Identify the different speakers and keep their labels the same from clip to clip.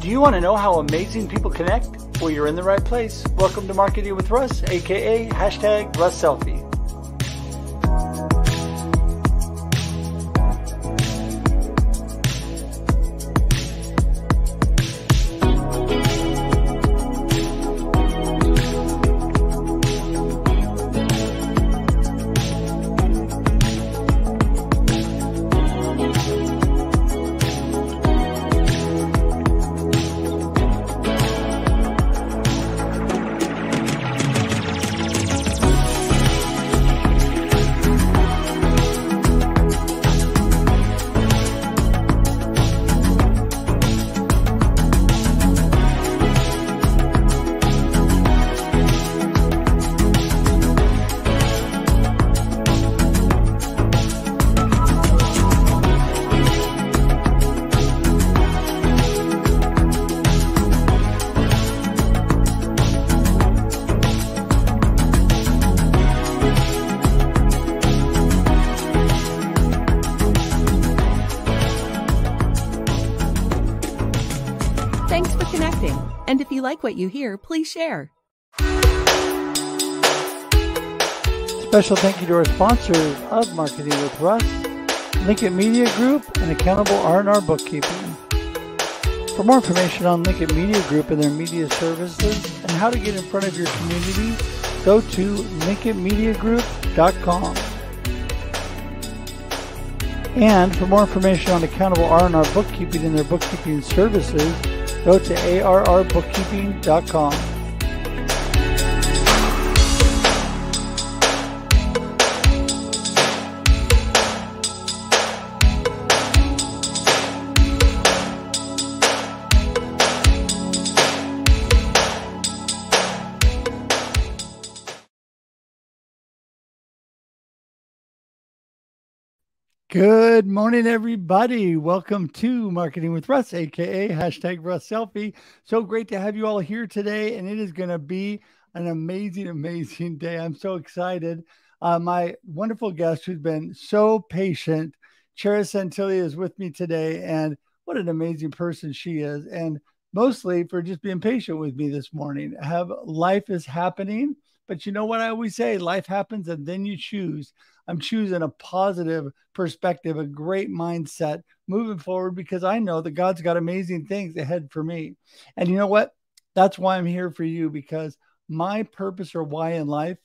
Speaker 1: Do you want to know how amazing people connect? Well, you're in the right place. Welcome to Marketing with Russ, aka hashtag Russ Selfie.
Speaker 2: Like what you hear, please share.
Speaker 1: Special thank you to our sponsors of Marketing with Russ, Lincoln Media Group, and Accountable R&R Bookkeeping. For more information on Lincoln Media Group and their media services and how to get in front of your community, go to lincolnmediagroup.com. And for more information on Accountable R&R Bookkeeping and their bookkeeping services, go to arrbookkeeping.com. Good morning, everybody. Welcome to Marketing with Russ, aka hashtag Russ Selfie. So great to have you all here today, and it is going to be an amazing, amazing day. I'm so excited. Uh, my wonderful guest, who's been so patient, Charis Santillie, is with me today, and what an amazing person she is, and mostly for just being patient with me this morning. Have life is happening, but you know what I always say: life happens, and then you choose. I'm choosing a positive perspective, a great mindset moving forward because I know that God's got amazing things ahead for me. And you know what? That's why I'm here for you because my purpose or why in life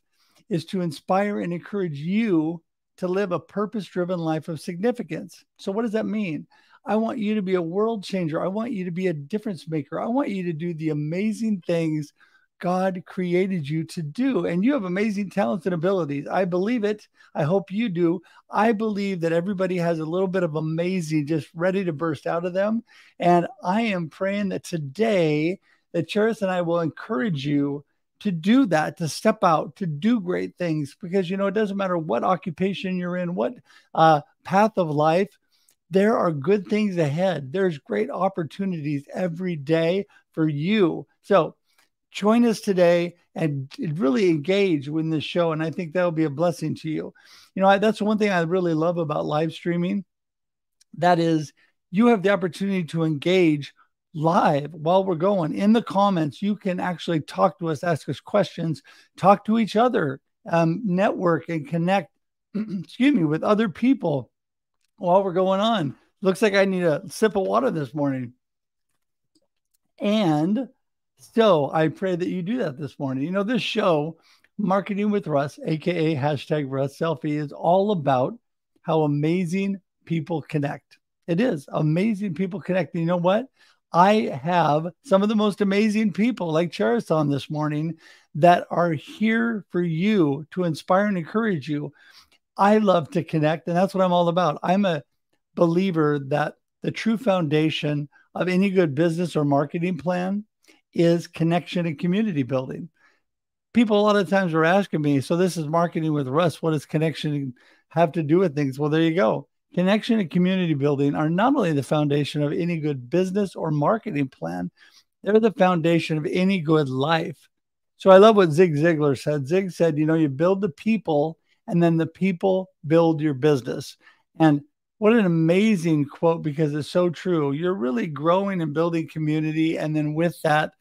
Speaker 1: is to inspire and encourage you to live a purpose driven life of significance. So, what does that mean? I want you to be a world changer. I want you to be a difference maker. I want you to do the amazing things God created you to do. And you have amazing talents and abilities. I believe it. I hope you do. I believe that everybody has a little bit of amazing just ready to burst out of them. And I am praying that today that Charis and I will encourage you to do that, to step out, to do great things, because you know it doesn't matter what occupation you're in, what uh, path of life. There are good things ahead. There's great opportunities every day for you. So join us today and really engage with this show. And I think that'll be a blessing to you. You know, I, that's one thing I really love about live streaming. That is, you have the opportunity to engage live while we're going in the comments. You can actually talk to us, ask us questions, talk to each other, um, network, and connect. excuse me, with other people while we're going on. Looks like I need a sip of water this morning. And so I pray that you do that this morning. You know, this show, Marketing with Russ, aka hashtag Russ Selfie, is all about how amazing people connect. It is amazing people connect. And you know what? I have some of the most amazing people like Charis on this morning that are here for you to inspire and encourage you. I love to connect, and that's what I'm all about. I'm a believer that the true foundation of any good business or marketing plan is connection and community building. People a lot of times are asking me, so this is marketing with Russ. What does connection have to do with things? Well, there you go. Connection and community building are not only the foundation of any good business or marketing plan, they're the foundation of any good life. So I love what Zig Ziglar said. Zig said, you know, you build the people and then the people build your business. And What an amazing quote because it's so true. You're really growing and building community. And then with that,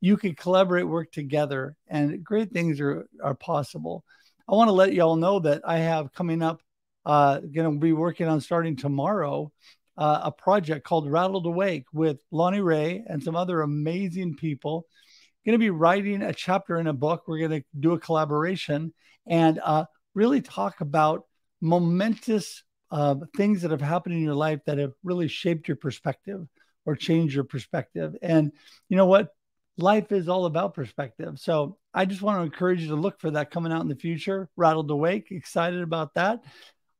Speaker 1: you can collaborate, work together, and great things are, are possible. I want to let you all know that I have coming up, uh, going to be working on starting tomorrow uh, a project called Rattled Awake with Lonnie Ray and some other amazing people. Going to be writing a chapter in a book. We're going to do a collaboration and uh, really talk about momentous uh, things that have happened in your life that have really shaped your perspective or changed your perspective. And you know what? Life is all about perspective. So I just want to encourage you to look for that coming out in the future. Rattled Awake, excited about that.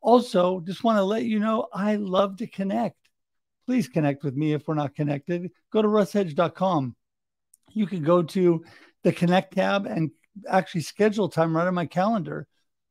Speaker 1: Also, just want to let you know I love to connect. Please connect with me if we're not connected. Go to russhedge.com. You can go to the Connect tab and actually schedule time right on my calendar.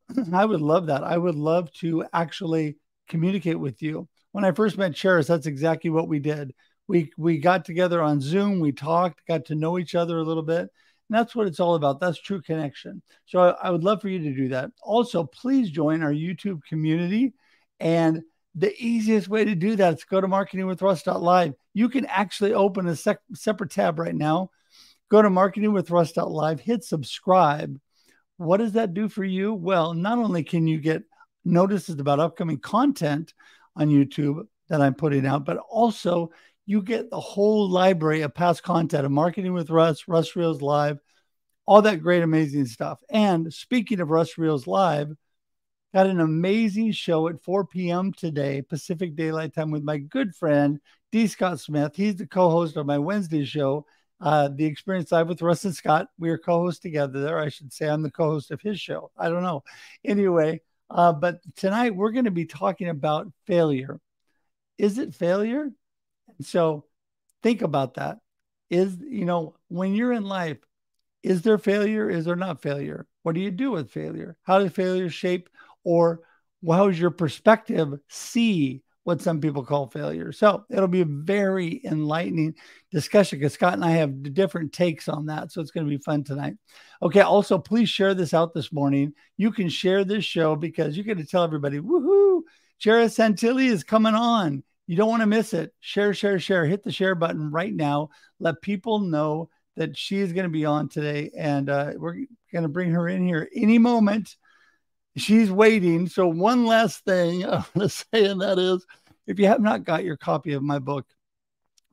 Speaker 1: I would love that. I would love to actually communicate with you. When I first met Charis, that's exactly what we did. We we got together on Zoom, we talked, got to know each other a little bit. And that's what it's all about. That's true connection. So I, I would love for you to do that. Also, please join our YouTube community. And the easiest way to do that is go to marketingwithruss.live. You can actually open a sec- separate tab right now. Go to marketingwithruss.live, hit subscribe. What does that do for you? Well, not only can you get notices about upcoming content on YouTube that I'm putting out, but also you get the whole library of past content of Marketing with Russ, Russ Reels Live, all that great, amazing stuff. And speaking of Russ Reels Live, got an amazing show at 4 p.m. today, Pacific Daylight Time, with my good friend D. Scott Smith. He's the co-host of my Wednesday show, uh, The Experience Live with Russ and Scott. We are co-hosts together there. I should say I'm the co-host of his show. I don't know. Anyway, uh, but tonight we're going to be talking about failure. Is it failure? So think about that. Is, you know, when you're in life, is there failure? Is there not failure? What do you do with failure? How does failure shape or how does your perspective see what some people call failure? So it'll be a very enlightening discussion because Scott and I have different takes on that. So it's going to be fun tonight. Okay. Also, please share this out this morning. You can share this show because you're going to tell everybody, woohoo, Charis Santillie is coming on. You don't want to miss it. Share, share, share. Hit the share button right now. Let people know that she is going to be on today, and uh, we're going to bring her in here any moment. She's waiting. So, one last thing I want to say, and that is if you have not got your copy of my book,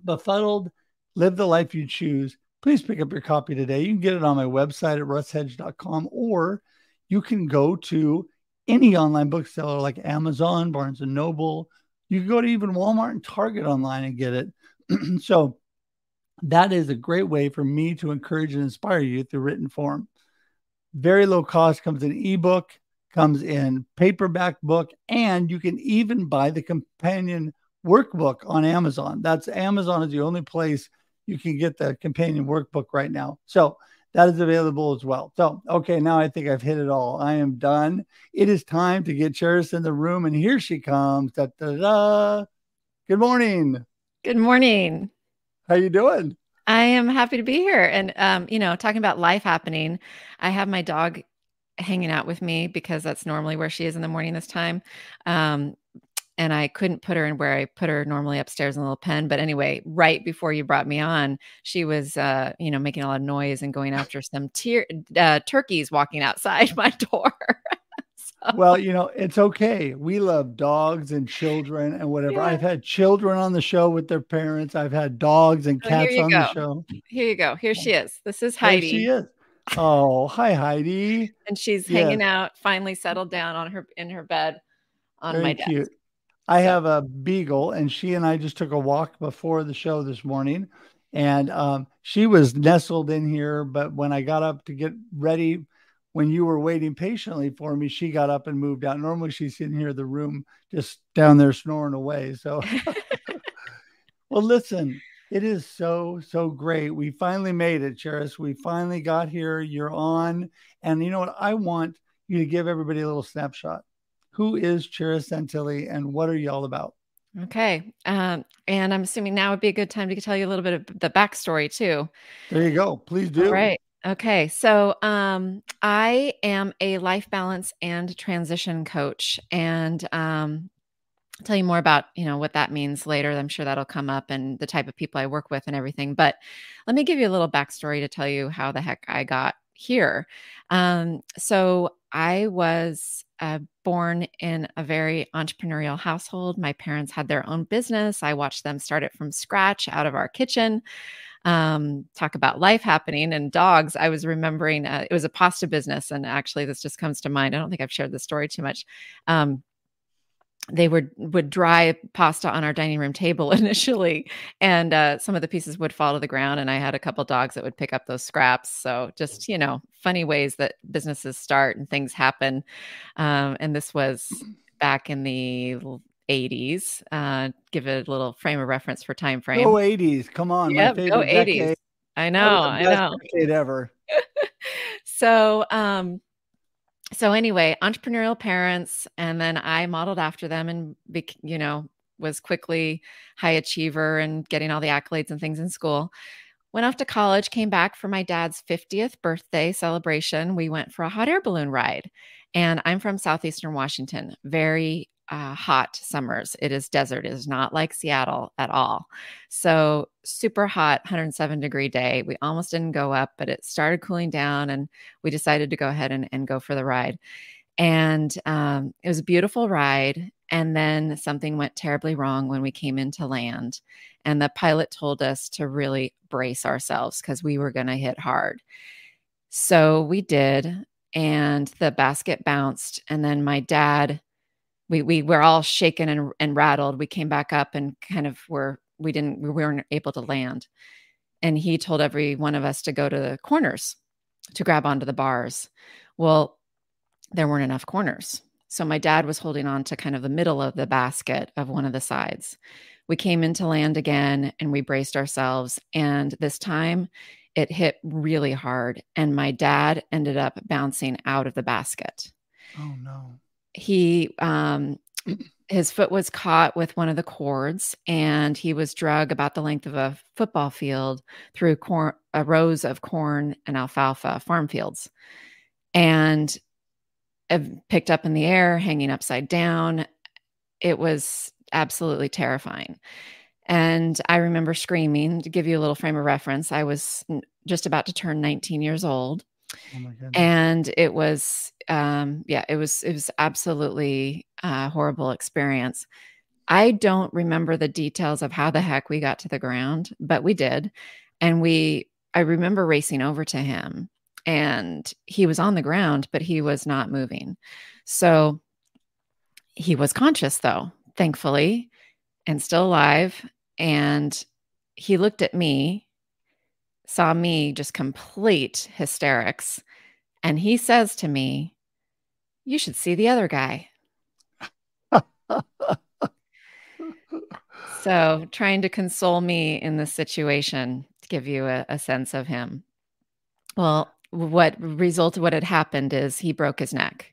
Speaker 1: Befuddled Live the Life You Choose, please pick up your copy today. You can get it on my website at russhedge.com, or you can go to any online bookseller like Amazon, Barnes and Noble, you can go to even Walmart and Target online and get it. so that is a great way for me to encourage and inspire you through written form. Very low cost comes in ebook, comes in paperback book, and you can even buy the companion workbook on Amazon. That's Amazon is the only place you can get the companion workbook right now. So that is available as well. So, okay, now I think I've hit it all. I am done. It is time to get Charis in the room, and here she comes. Da, da, da. Good morning.
Speaker 3: Good morning.
Speaker 1: How you doing?
Speaker 3: I am happy to be here, and um, you know, talking about life happening. I have my dog hanging out with me because that's normally where she is in the morning this time. Um, and I couldn't put her in where I put her normally upstairs in a little pen. But anyway, right before you brought me on, she was, uh, you know, making a lot of noise and going after some tier, uh, turkeys walking outside my door.
Speaker 1: so. Well, you know, it's okay. We love dogs and children and whatever. Yeah. I've had children on the show with their parents. I've had dogs and cats on
Speaker 3: go.
Speaker 1: the show.
Speaker 3: Here you go. Here she is. This is Heidi.
Speaker 1: There she is. Oh, hi Heidi.
Speaker 3: and she's hanging out, finally settled down on her in her bed on
Speaker 1: Very
Speaker 3: my desk.
Speaker 1: Cute. I have a beagle, and she and I just took a walk before the show this morning. And um, she was nestled in here, but when I got up to get ready, when you were waiting patiently for me, she got up and moved out. Normally, she's in here, the room, just down there snoring away. So, well, listen, it is so, so great. We finally made it, Charis. We finally got here. You're on. And you know what? I want you to give everybody a little snapshot who is Charis Santillie and what are you all about?
Speaker 3: Okay. Um, and I'm assuming now would be a good time to tell you a little bit of the backstory too.
Speaker 1: There you go. Please do.
Speaker 3: All right. Okay. So um, I am a life balance and transition coach. And um, tell you more about you know what that means later i'm sure that'll come up and the type of people i work with and everything but let me give you a little backstory to tell you how the heck i got here. Um, so i was uh, born in a very entrepreneurial household. My parents had their own business. I watched them start it from scratch out of our kitchen. Um, talk about life happening and dogs. I was remembering uh, it was a pasta business and actually this just comes to mind. I don't think i've shared this story too much. Um, they would would dry pasta on our dining room table initially and uh, some of the pieces would fall to the ground and i had a couple dogs that would pick up those scraps. So just you know funny ways that businesses start and things happen. Um, and this was back in the 80s uh, give it a little frame of reference for time frame.
Speaker 1: go 80s come on
Speaker 3: yep, go 80s decade. i know i know.
Speaker 1: decade ever.
Speaker 3: So um so anyway, entrepreneurial parents, and then I modeled after them, and you know was quickly high achiever and getting all the accolades and things in school. Went off to college, came back for my dad's 50th birthday celebration. We went for a hot air balloon ride. And I'm from southeastern Washington, very uh, hot summers. It is desert. It is not like Seattle at all. So super hot, 107 degree day. We almost didn't go up, but it started cooling down, and we decided to go ahead and, and go for the ride. And um, it was a beautiful ride. And then something went terribly wrong when we came into land. And the pilot told us to really brace ourselves because we were going to hit hard. So we did. And the basket bounced. And then my dad we we were all shaken and, and rattled. We came back up and kind of were we didn't we weren't able to land. And he told every one of us to go to the corners to grab onto the bars. Well, there weren't enough corners. So my dad was holding on to kind of the middle of the basket of one of the sides. We came into land again and we braced ourselves. And this time it hit really hard. And my dad ended up bouncing out of the basket.
Speaker 1: Oh, no
Speaker 3: he um his foot was caught with one of the cords and he was drug about the length of a football field through corn a rows of corn and alfalfa farm fields and picked up in the air hanging upside down. It was absolutely terrifying. And i remember screaming to give you a little frame of reference i was just about to turn 19 years old Oh and it was, um, yeah, it was, it was absolutely a horrible experience. I don't remember the details of how the heck we got to the ground, but we did. And we, I remember racing over to him and he was on the ground, but he was not moving. So he was conscious though, thankfully, and still alive. And he looked at me saw me just complete hysterics. And he says to me, You should see the other guy. so, trying to console me in this situation to give you a, a sense of him. Well, what resulted, what had happened is he broke his neck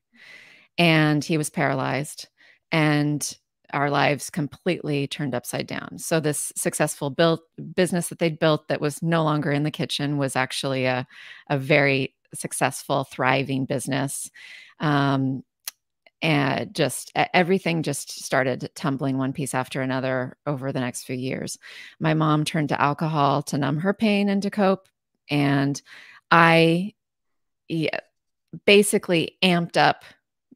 Speaker 3: and he was paralyzed. And our lives completely turned upside down. So this successful built business that they'd built that was no longer in the kitchen was actually a, a very successful, thriving business. Um, and just everything just started tumbling one piece after another over the next few years. My mom turned to alcohol to numb her pain and to cope. And I basically amped up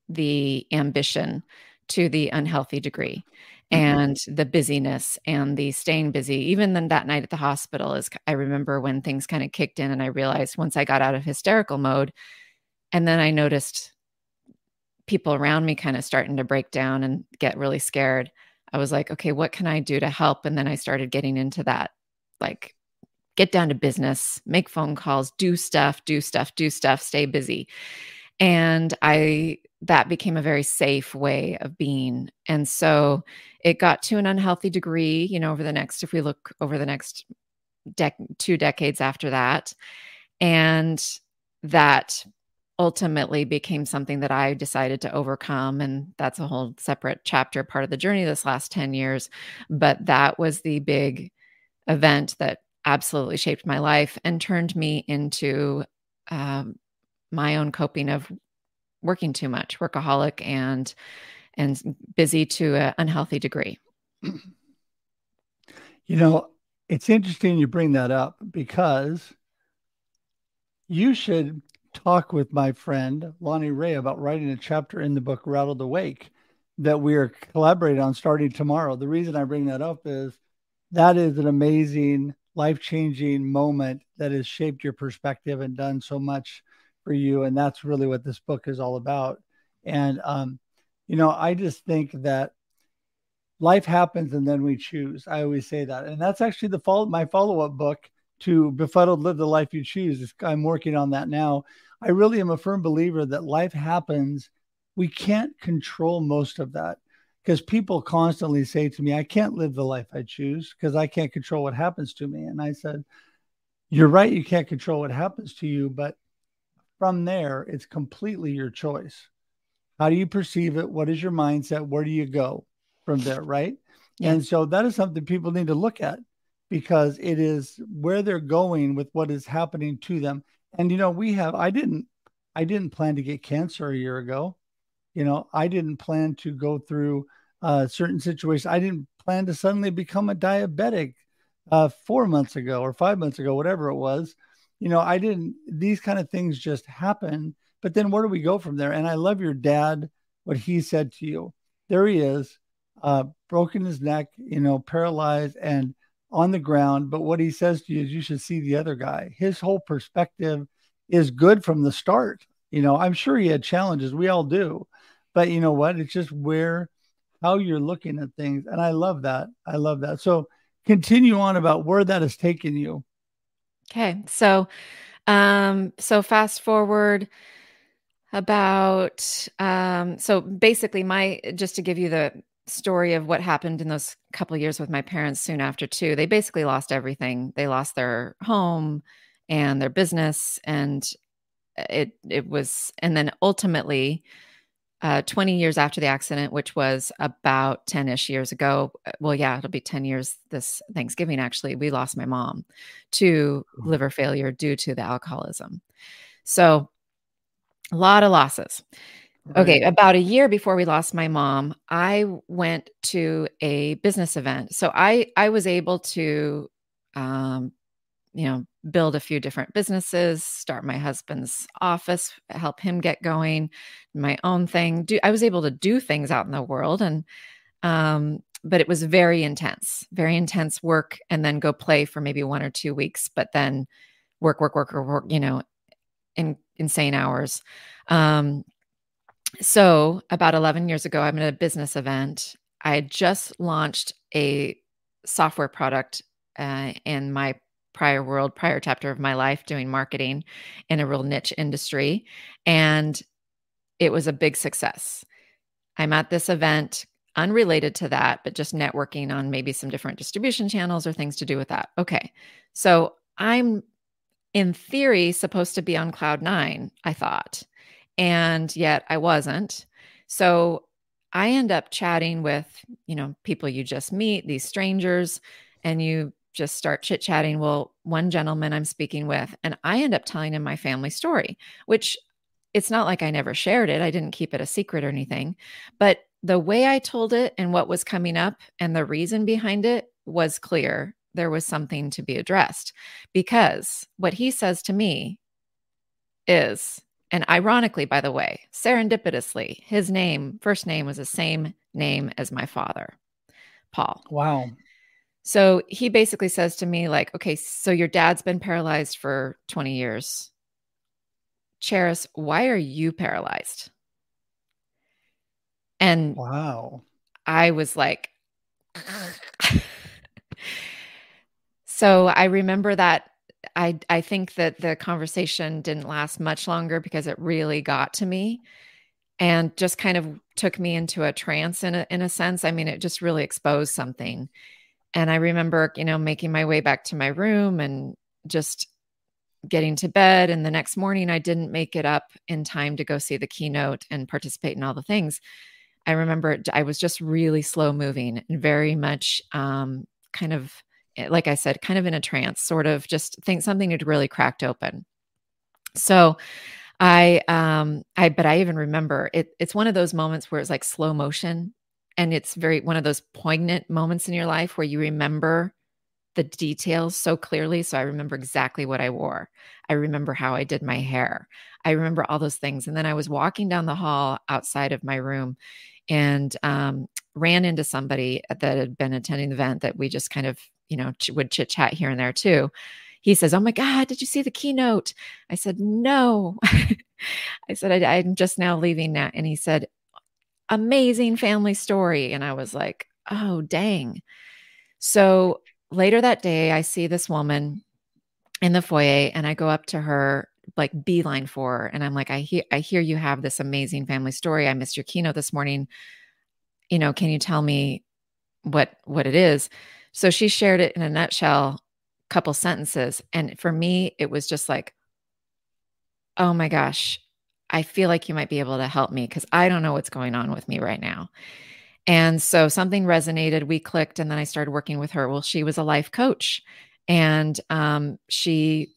Speaker 3: the ambition to the unhealthy degree mm-hmm. and the busyness and the staying busy. Even then that night at the hospital is i remember when things kind of kicked in and i realized once i got out of hysterical mode and then i noticed people around me kind of starting to break down and get really scared. I was like okay what can i do to help? And then i started getting into that like get down to business make phone calls do stuff do stuff do stuff stay busy. And i that became a very safe way of being. And so it got to an unhealthy degree, you know, over the next, if we look over the next dec- two decades after that. And that ultimately became something that I decided to overcome. And that's a whole separate chapter, part of the journey this last 10 years. But that was the big event that absolutely shaped my life and turned me into um, my own coping of working too much, workaholic, and and busy to an unhealthy degree.
Speaker 1: You know, it's interesting you bring that up because you should talk with my friend Lonnie Ray about writing a chapter in the book Rattled Awake that we are collaborating on starting tomorrow. The reason I bring that up is that is an amazing, life changing moment that has shaped your perspective and done so much for you. And that's really what this book is all about. And, um, you know, I just think that life happens and then we choose. I always say that. And that's actually the follow my follow-up book to Befuddled Live the Life You Choose. I'm working on that now. I really am a firm believer that life happens. We can't control most of that because people constantly say to me, I can't live the life I choose because I can't control what happens to me. And I said, You're right, you can't control what happens to you, but from there, it's completely your choice. How do you perceive it? What is your mindset? Where do you go from there? Right. Yeah. And so that is something people need to look at because it is where they're going with what is happening to them. And, you know, we have, I didn't, I didn't plan to get cancer a year ago. You know, I didn't plan to go through uh, certain situations. I didn't plan to suddenly become a diabetic uh, four months ago or five months ago, whatever it was. You know, I didn't, these kind of things just happen. But then where do we go from there? And I love your dad, what he said to you. There he is, uh, broken his neck, you know, paralyzed and on the ground. But what he says to you is you should see the other guy. His whole perspective is good from the start. You know, I'm sure he had challenges. We all do. But you know what? It's just where, how you're looking at things. And I love that. I love that. So continue on about where that has taken you.
Speaker 3: Okay. So, um, so fast forward about um so basically my just to give you the story of what happened in those couple years with my parents soon after too they basically lost everything they lost their home and their business and it it was and then ultimately uh, 20 years after the accident which was about 10ish years ago uh, well yeah it'll be 10 years this thanksgiving actually we lost my mom to liver failure due to the alcoholism so a lot of losses. Okay, about a year before we lost my mom, I went to a business event. So I I was able to um you know, build a few different businesses, start my husband's office, help him get going, my own thing. Do I was able to do things out in the world and um but it was very intense, very intense work and then go play for maybe one or two weeks, but then work, work, work, work, work you know, in insane hours. Um, so about 11 years ago, I'm at a business event. I had just launched a software product uh, in my prior world, prior chapter of my life, doing marketing in a real niche industry. And it was a big success. I'm at this event unrelated to that, but just networking on maybe some different distribution channels or things to do with that. Okay. So I'm in theory supposed to be on cloud nine, I thought. And yet I wasn't. So I end up chatting with, you know, people you just meet, these strangers, and you just start chit chatting. Well, one gentleman I'm speaking with, and I end up telling him my family story, which it's not like I never shared it. I didn't keep it a secret or anything. But the way I told it and what was coming up and the reason behind it was clear there was something to be addressed because what he says to me is and ironically by the way serendipitously his name first name was the same name as my father paul
Speaker 1: wow
Speaker 3: so he basically says to me like okay so your dad's been paralyzed for 20 years charis why are you paralyzed and
Speaker 1: wow
Speaker 3: i was like So I remember that I I think that the conversation didn't last much longer because it really got to me and just kind of took me into a trance in a, in a sense. I mean, it just really exposed something. And I remember, you know, making my way back to my room and just getting to bed. And the next morning, I didn't make it up in time to go see the keynote and participate in all the things. I remember I was just really slow moving and very much um, kind of Eh, like I said, kind of in a trance, sort of just think something had really cracked open. So I um I but I even remember it it's one of those moments where it's like slow motion and it's very one of those poignant moments in your life where you remember the details so clearly so I remember exactly what I wore. I remember how I did my hair. I remember all those things and then I was walking down the hall outside of my room and um ran into somebody that had been attending the event that we just kind of, you know, ch- would chit chat here and there too he says, Oh my God, did you see the keynote? I said, No. I said, I, am just now leaving now. And he said, Amazing family story. And I was like, Oh, dang. So later that day, I see this woman in the foyer and I go up to her like beeline for her and I'm like I hear I hear you have this amazing family story. I missed your keynote this morning. You know, can you tell me what what it is? So she shared it in a nutshell couple sentences. And for me, it was just like, oh my gosh, I feel like you might be able to help me because I don't know what's going on with me right now. And so something resonated, we clicked, and then I started working with her. Well, she was a life coach. And um, she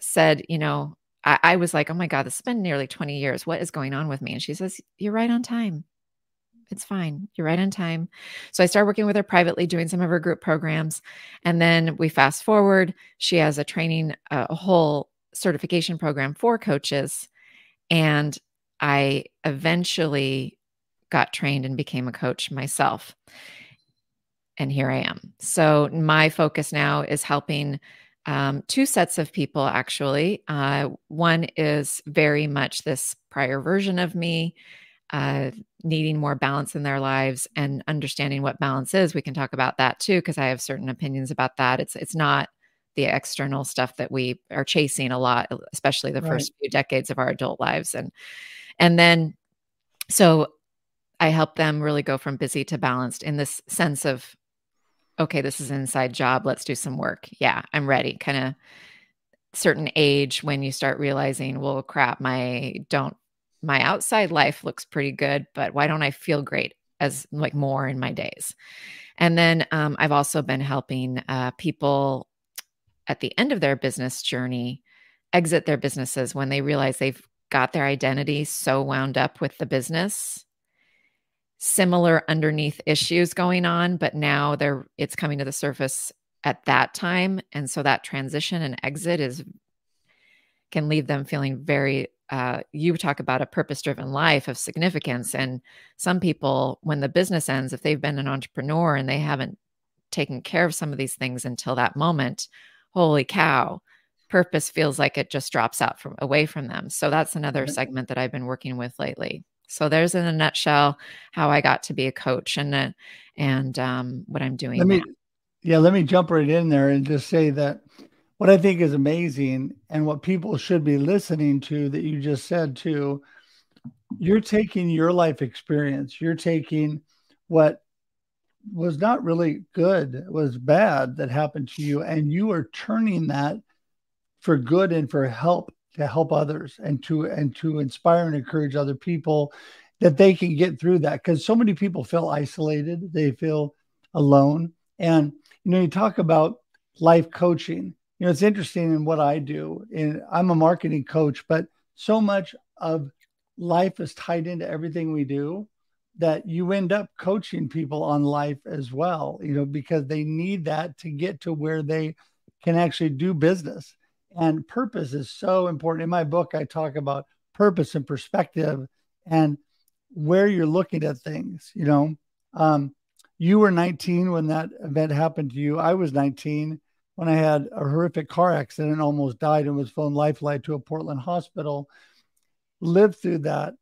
Speaker 3: said, you know, I, I was like, oh my God, this has been nearly 20 years. What is going on with me? And she says, You're right on time. It's fine. You're right on time. So I started working with her privately, doing some of her group programs. And then we fast forward. She has a training, a whole certification program for coaches. And I eventually got trained and became a coach myself. And here I am. So my focus now is helping um, two sets of people, actually. Uh, one is very much this prior version of me uh, needing more balance in their lives and understanding what balance is. We can talk about that too, because I have certain opinions about that. It's it's not the external stuff that we are chasing a lot, especially the right. first few decades of our adult lives, and and then so I help them really go from busy to balanced in this sense of, okay, this is an inside job. Let's do some work. Yeah, I'm ready. Kind of certain age when you start realizing, well, crap, my don't my outside life looks pretty good, but why don't I feel great as like more in my days? And then um, I've also been helping uh, people at the end of their business journey exit their businesses when they realize they've got their identity so wound up with the business similar underneath issues going on but now they're it's coming to the surface at that time and so that transition and exit is can leave them feeling very uh, you talk about a purpose driven life of significance. And some people, when the business ends, if they've been an entrepreneur and they haven't taken care of some of these things until that moment, holy cow, purpose feels like it just drops out from away from them. So that's another mm-hmm. segment that I've been working with lately. So there's in a nutshell how I got to be a coach and uh, and um, what I'm doing.
Speaker 1: Let me, yeah, let me jump right in there and just say that what I think is amazing and what people should be listening to that you just said too, you're taking your life experience, you're taking what was not really good, was bad that happened to you, and you are turning that for good and for help to help others and to and to inspire and encourage other people that they can get through that because so many people feel isolated they feel alone and you know you talk about life coaching you know, it's interesting in what I do. And I'm a marketing coach, but so much of life is tied into everything we do that you end up coaching people on life as well, you know, because they need that to get to where they can actually do business. And purpose is so important. In my book, I talk about purpose and perspective and where you're looking at things, you know. Um, you were 19 when that event happened to you. I was 19 when I had a horrific car accident, almost died, and was flown lifeline to a Portland hospital. Lived through that.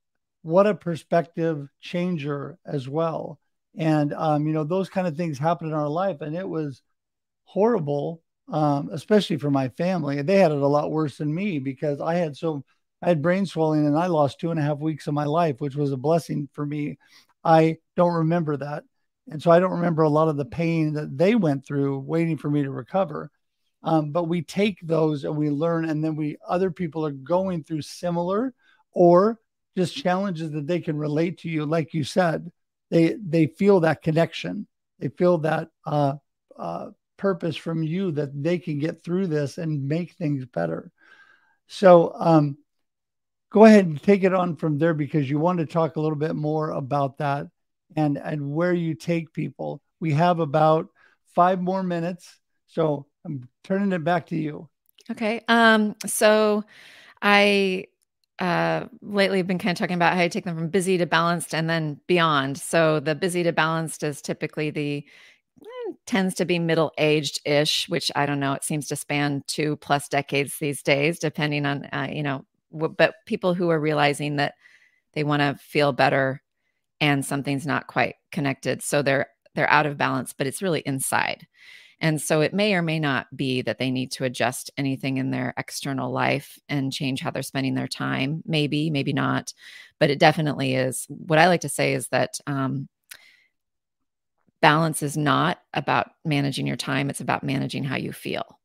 Speaker 1: What a perspective changer as well. And um, you know those kind of things happen in our life, and it was horrible, um, especially for my family. They had it a lot worse than me because I had so I had brain swelling and I lost two and a half weeks of my life, which was a blessing for me. I don't remember that. And so I don't remember a lot of the pain that they went through waiting for me to recover. Um, but we take those and we learn, and then we other people are going through similar or just challenges that they can relate to you. Like you said, they they feel that connection, they feel that uh, uh, purpose from you that they can get through this and make things better. So um, go ahead and take it on from there because you want to talk a little bit more about that and and where you take people. We have about five more minutes, so I'm turning it back to you.
Speaker 3: Okay. Um. So, I uh, lately have been kind of talking about how I take them from busy to balanced and then beyond. So the busy to balanced is typically the eh, tends to be middle aged ish, which I don't know. It seems to span two plus decades these days, depending on uh, you know. W- but people who are realizing that they want to feel better and something's not quite connected, so they're they're out of balance, but it's really inside. And so it may or may not be that they need to adjust anything in their external life and change how they're spending their time. Maybe, maybe not. But it definitely is. What I like to say is that um, balance is not about managing your time, it's about managing how you feel.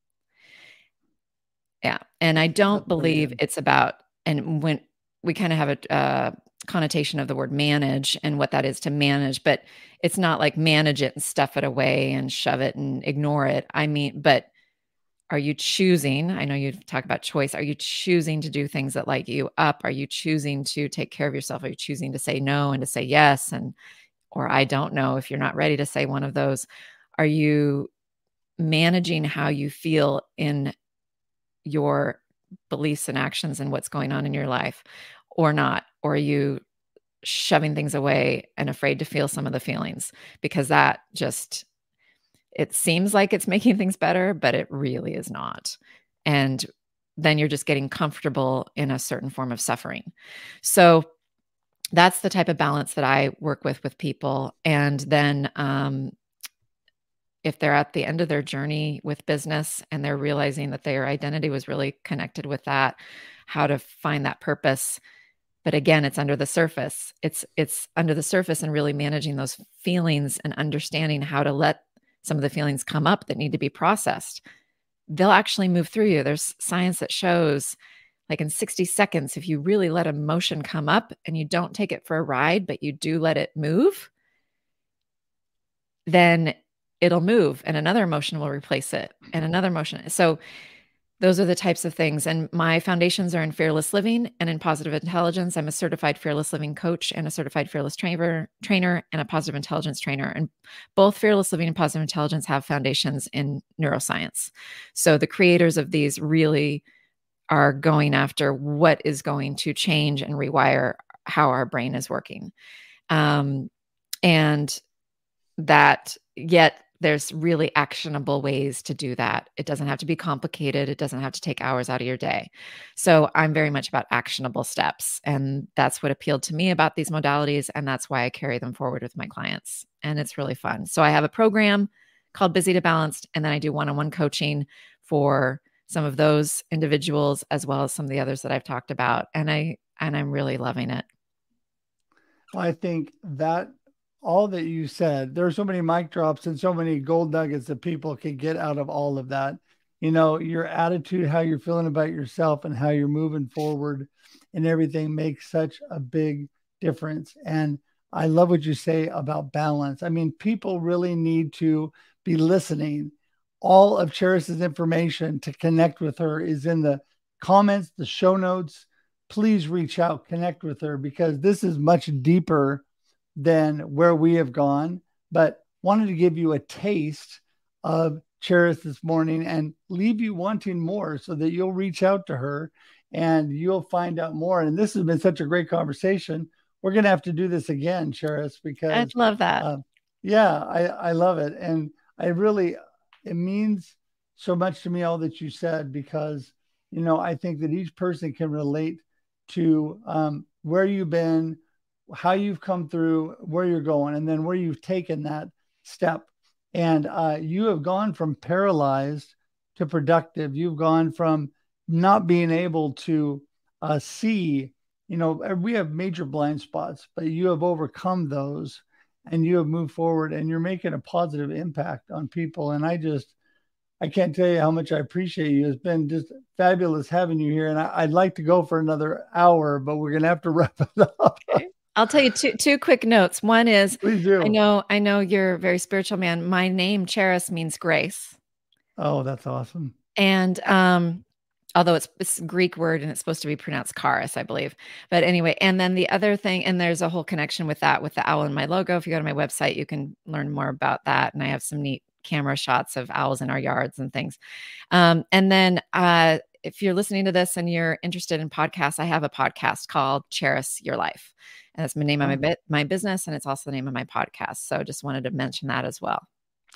Speaker 3: Yeah. And I don't believe it's about, and when we kind of have a, uh, connotation of the word manage and what that is to manage, but it's not like manage it and stuff it away and shove it and ignore it. I mean, but are you choosing? I know you talk about choice. Are you choosing to do things that light you up? Are you choosing to take care of yourself? Are you choosing to say no and to say yes? And, or I don't know if you're not ready to say one of those. Are you managing how you feel in your beliefs and actions and what's going on in your life or not? Or are you shoving things away and afraid to feel some of the feelings? Because that just, it seems like it's making things better, but it really is not. And then you're just getting comfortable in a certain form of suffering. So that's the type of balance that I work with with people. And then um, if they're at the end of their journey with business and they're realizing that their identity was really connected with that, how to find that purpose but again it's under the surface. It's it's under the surface and really managing those feelings and understanding how to let some of the feelings come up that need to be processed. They'll actually move through you. There's science that shows like in 60 seconds if you really let emotion come up and you don't take it for a ride but you do let it move then it'll move and another emotion will replace it and another emotion. So those are the types of things. And my foundations are in fearless living and in positive intelligence. I'm a certified fearless living coach and a certified fearless trainer, trainer and a positive intelligence trainer. And both fearless living and positive intelligence have foundations in neuroscience. So the creators of these really are going after what is going to change and rewire how our brain is working. Um, and that yet there's really actionable ways to do that. It doesn't have to be complicated. It doesn't have to take hours out of your day. So I'm very much about actionable steps. And that's what appealed to me about these modalities. And that's why I carry them forward with my clients. And it's really fun. So I have a program called Busy to Balanced. And then I do one on one coaching for some of those individuals as well as some of the others that I've talked about. And I, and I'm really loving it.
Speaker 1: I think that all that you said, there are so many mic drops and so many gold nuggets that people can get out of all of that. You know, your attitude, how you're feeling about yourself, and how you're moving forward, and everything makes such a big difference. And I love what you say about balance. I mean, people really need to be listening. All of Charis's information to connect with her is in the comments, the show notes. Please reach out, connect with her because this is much deeper than where we have gone, but wanted to give you a taste of Charis this morning and leave you wanting more so that you'll reach out to her and you'll find out more. And this has been such a great conversation. We're going to have to do this again, Charis, because
Speaker 3: I love that. Uh,
Speaker 1: yeah, I, I love it. And I really, it means so much to me, all that you said, because, you know, I think that each person can relate to um, where you've been, how you've come through, where you're going, and then where you've taken that step. And uh, you have gone from paralyzed to productive. You've gone from not being able to uh, see. You know, we have major blind spots, but you have overcome those and you have moved forward and you're making a positive impact on people. And I just, I can't tell you how much I appreciate you. It's been just fabulous having you here. And I, would like to go for another hour, but we're going to have to wrap it up. Okay.
Speaker 3: I'll tell you two two quick notes. One is I know I know you're a very spiritual man. My name Charis means grace.
Speaker 1: Oh, that's awesome.
Speaker 3: And um although it's it's Greek word and it's supposed to be pronounced Charis, I believe. But anyway, and then the other thing, and there's a whole connection with that with the owl in my logo. If you go to my website, you can learn more about that. And I have some neat camera shots of owls in our yards and things. Um, and then uh, if you're listening to this and you're interested in podcasts, I have a podcast called Charis Your Life. And that's the name of my bit my business and it's also the name of my podcast. So just wanted to mention that as well.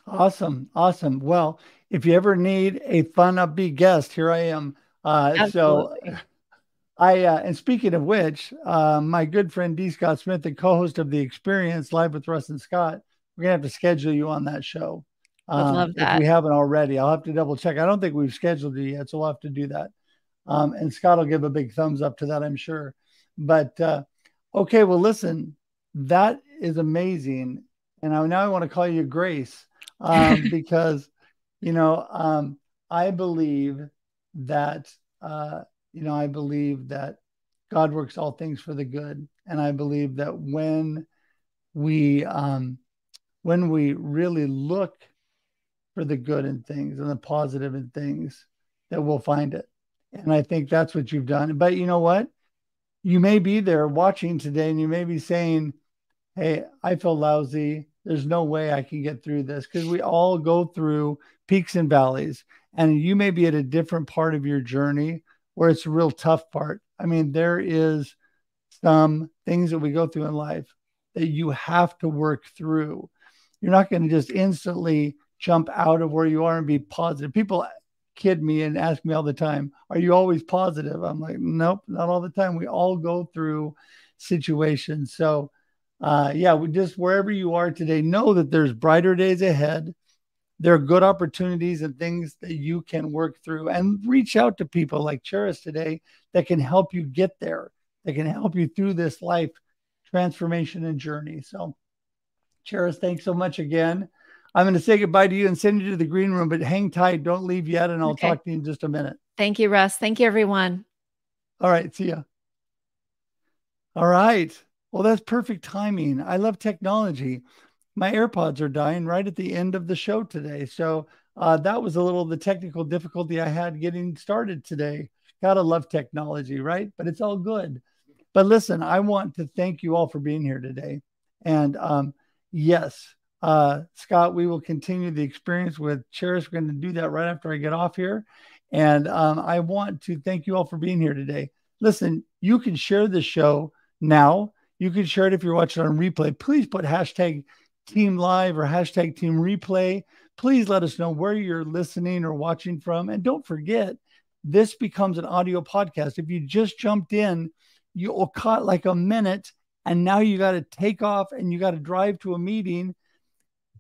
Speaker 1: Awesome. Awesome. Well, if you ever need a fun upbeat guest, here I am. Uh, so I uh, and speaking of which, uh, my good friend D. Scott Smith, the co-host of the Experience Live with Russ and Scott, we're gonna have to schedule you on that show.
Speaker 3: Um, love that.
Speaker 1: If we haven't already, I'll have to double check. I don't think we've scheduled it yet, so we'll have to do that. Um, and Scott will give a big thumbs up to that, I'm sure. But uh, okay, well, listen, that is amazing, and I, now I want to call you Grace um, because you know um, I believe that uh, you know I believe that God works all things for the good, and I believe that when we um, when we really look for the good in things and the positive in things that we'll find it. And I think that's what you've done. But you know what? You may be there watching today and you may be saying, Hey, I feel lousy. There's no way I can get through this because we all go through peaks and valleys. And you may be at a different part of your journey where it's a real tough part. I mean, there is some things that we go through in life that you have to work through. You're not going to just instantly jump out of where you are and be positive. People kid me and ask me all the time, Are you always positive? I'm like, Nope, not all the time. We all go through situations. So, uh, yeah, we just wherever you are today, know that there's brighter days ahead. There are good opportunities and things that you can work through and reach out to people like Charis today that can help you get there, that can help you through this life transformation and journey. So, Charis, thanks so much again. I'm going to say goodbye to you and send you to the green room, but hang tight. Don't leave yet. And I'll okay. talk to you in just a minute.
Speaker 3: Thank you, Russ. Thank you, everyone.
Speaker 1: All right. See ya. All right. Well, that's perfect timing. I love technology. My AirPods are dying right at the end of the show today. So uh, that was a little of the technical difficulty I had getting started today. Gotta love technology, right? But it's all good. But listen, I want to thank you all for being here today. And um, yes, uh, Scott, we will continue the experience with Charis. We're going to do that right after I get off here. And um, I want to thank you all for being here today. Listen, you can share this show now. You can share it if you're watching on replay. Please put hashtag team live or hashtag team replay. Please let us know where you're listening or watching from. And don't forget, this becomes an audio podcast. If you just jumped in, you'll cut like a minute and now you got to take off and you got to drive to a meeting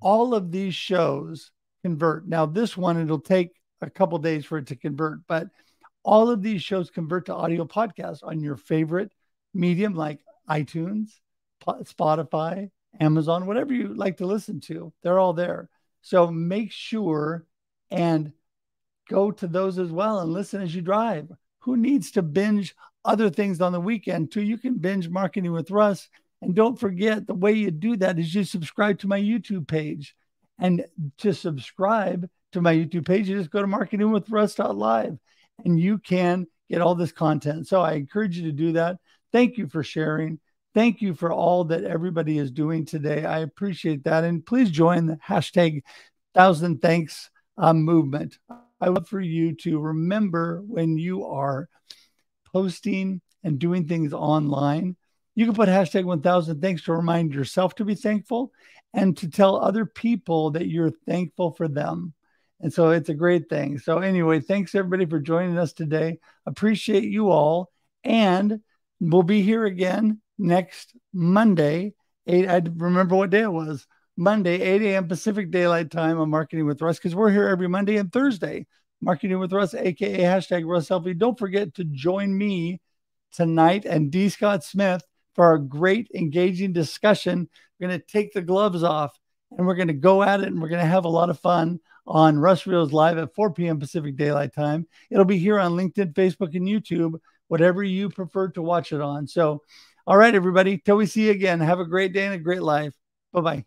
Speaker 1: all of these shows convert. Now, this one, it'll take a couple days for it to convert, but all of these shows convert to audio podcasts on your favorite medium like iTunes, Spotify, Amazon, whatever you like to listen to. They're all there. So make sure and go to those as well and listen as you drive. Who needs to binge other things on the weekend too? You can binge marketing with Russ and don't forget the way you do that is you subscribe to my YouTube page. And to subscribe to my YouTube page, you just go to marketingwithruss.live and you can get all this content. So I encourage you to do that. Thank you for sharing. Thank you for all that everybody is doing today. I appreciate that. And please join the hashtag thousand thanks uh, movement. I would for you to remember when you are posting and doing things online you can put hashtag 1000 thanks to remind yourself to be thankful and to tell other people that you're thankful for them. And so it's a great thing. So, anyway, thanks everybody for joining us today. Appreciate you all. And we'll be here again next Monday. Eight, I remember what day it was. Monday, 8 a.m. Pacific Daylight Time on Marketing with Russ, because we're here every Monday and Thursday. Marketing with Russ, aka hashtag Russ Selfie. Don't forget to join me tonight and D. Scott Smith for our great engaging discussion. We're going to take the gloves off and we're going to go at it and we're going to have a lot of fun on Russ Reels Live at 4 p.m. Pacific Daylight Time. It'll be here on LinkedIn, Facebook, and YouTube, whatever you prefer to watch it on. So, all right, everybody, till we see you again, have a great day and a great life. Bye bye.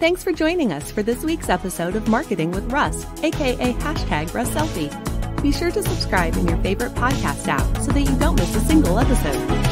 Speaker 2: Thanks for joining us for this week's episode of Marketing with Russ, aka hashtag Russ Selfie. Be sure to subscribe in your favorite podcast app so that you don't miss a single episode.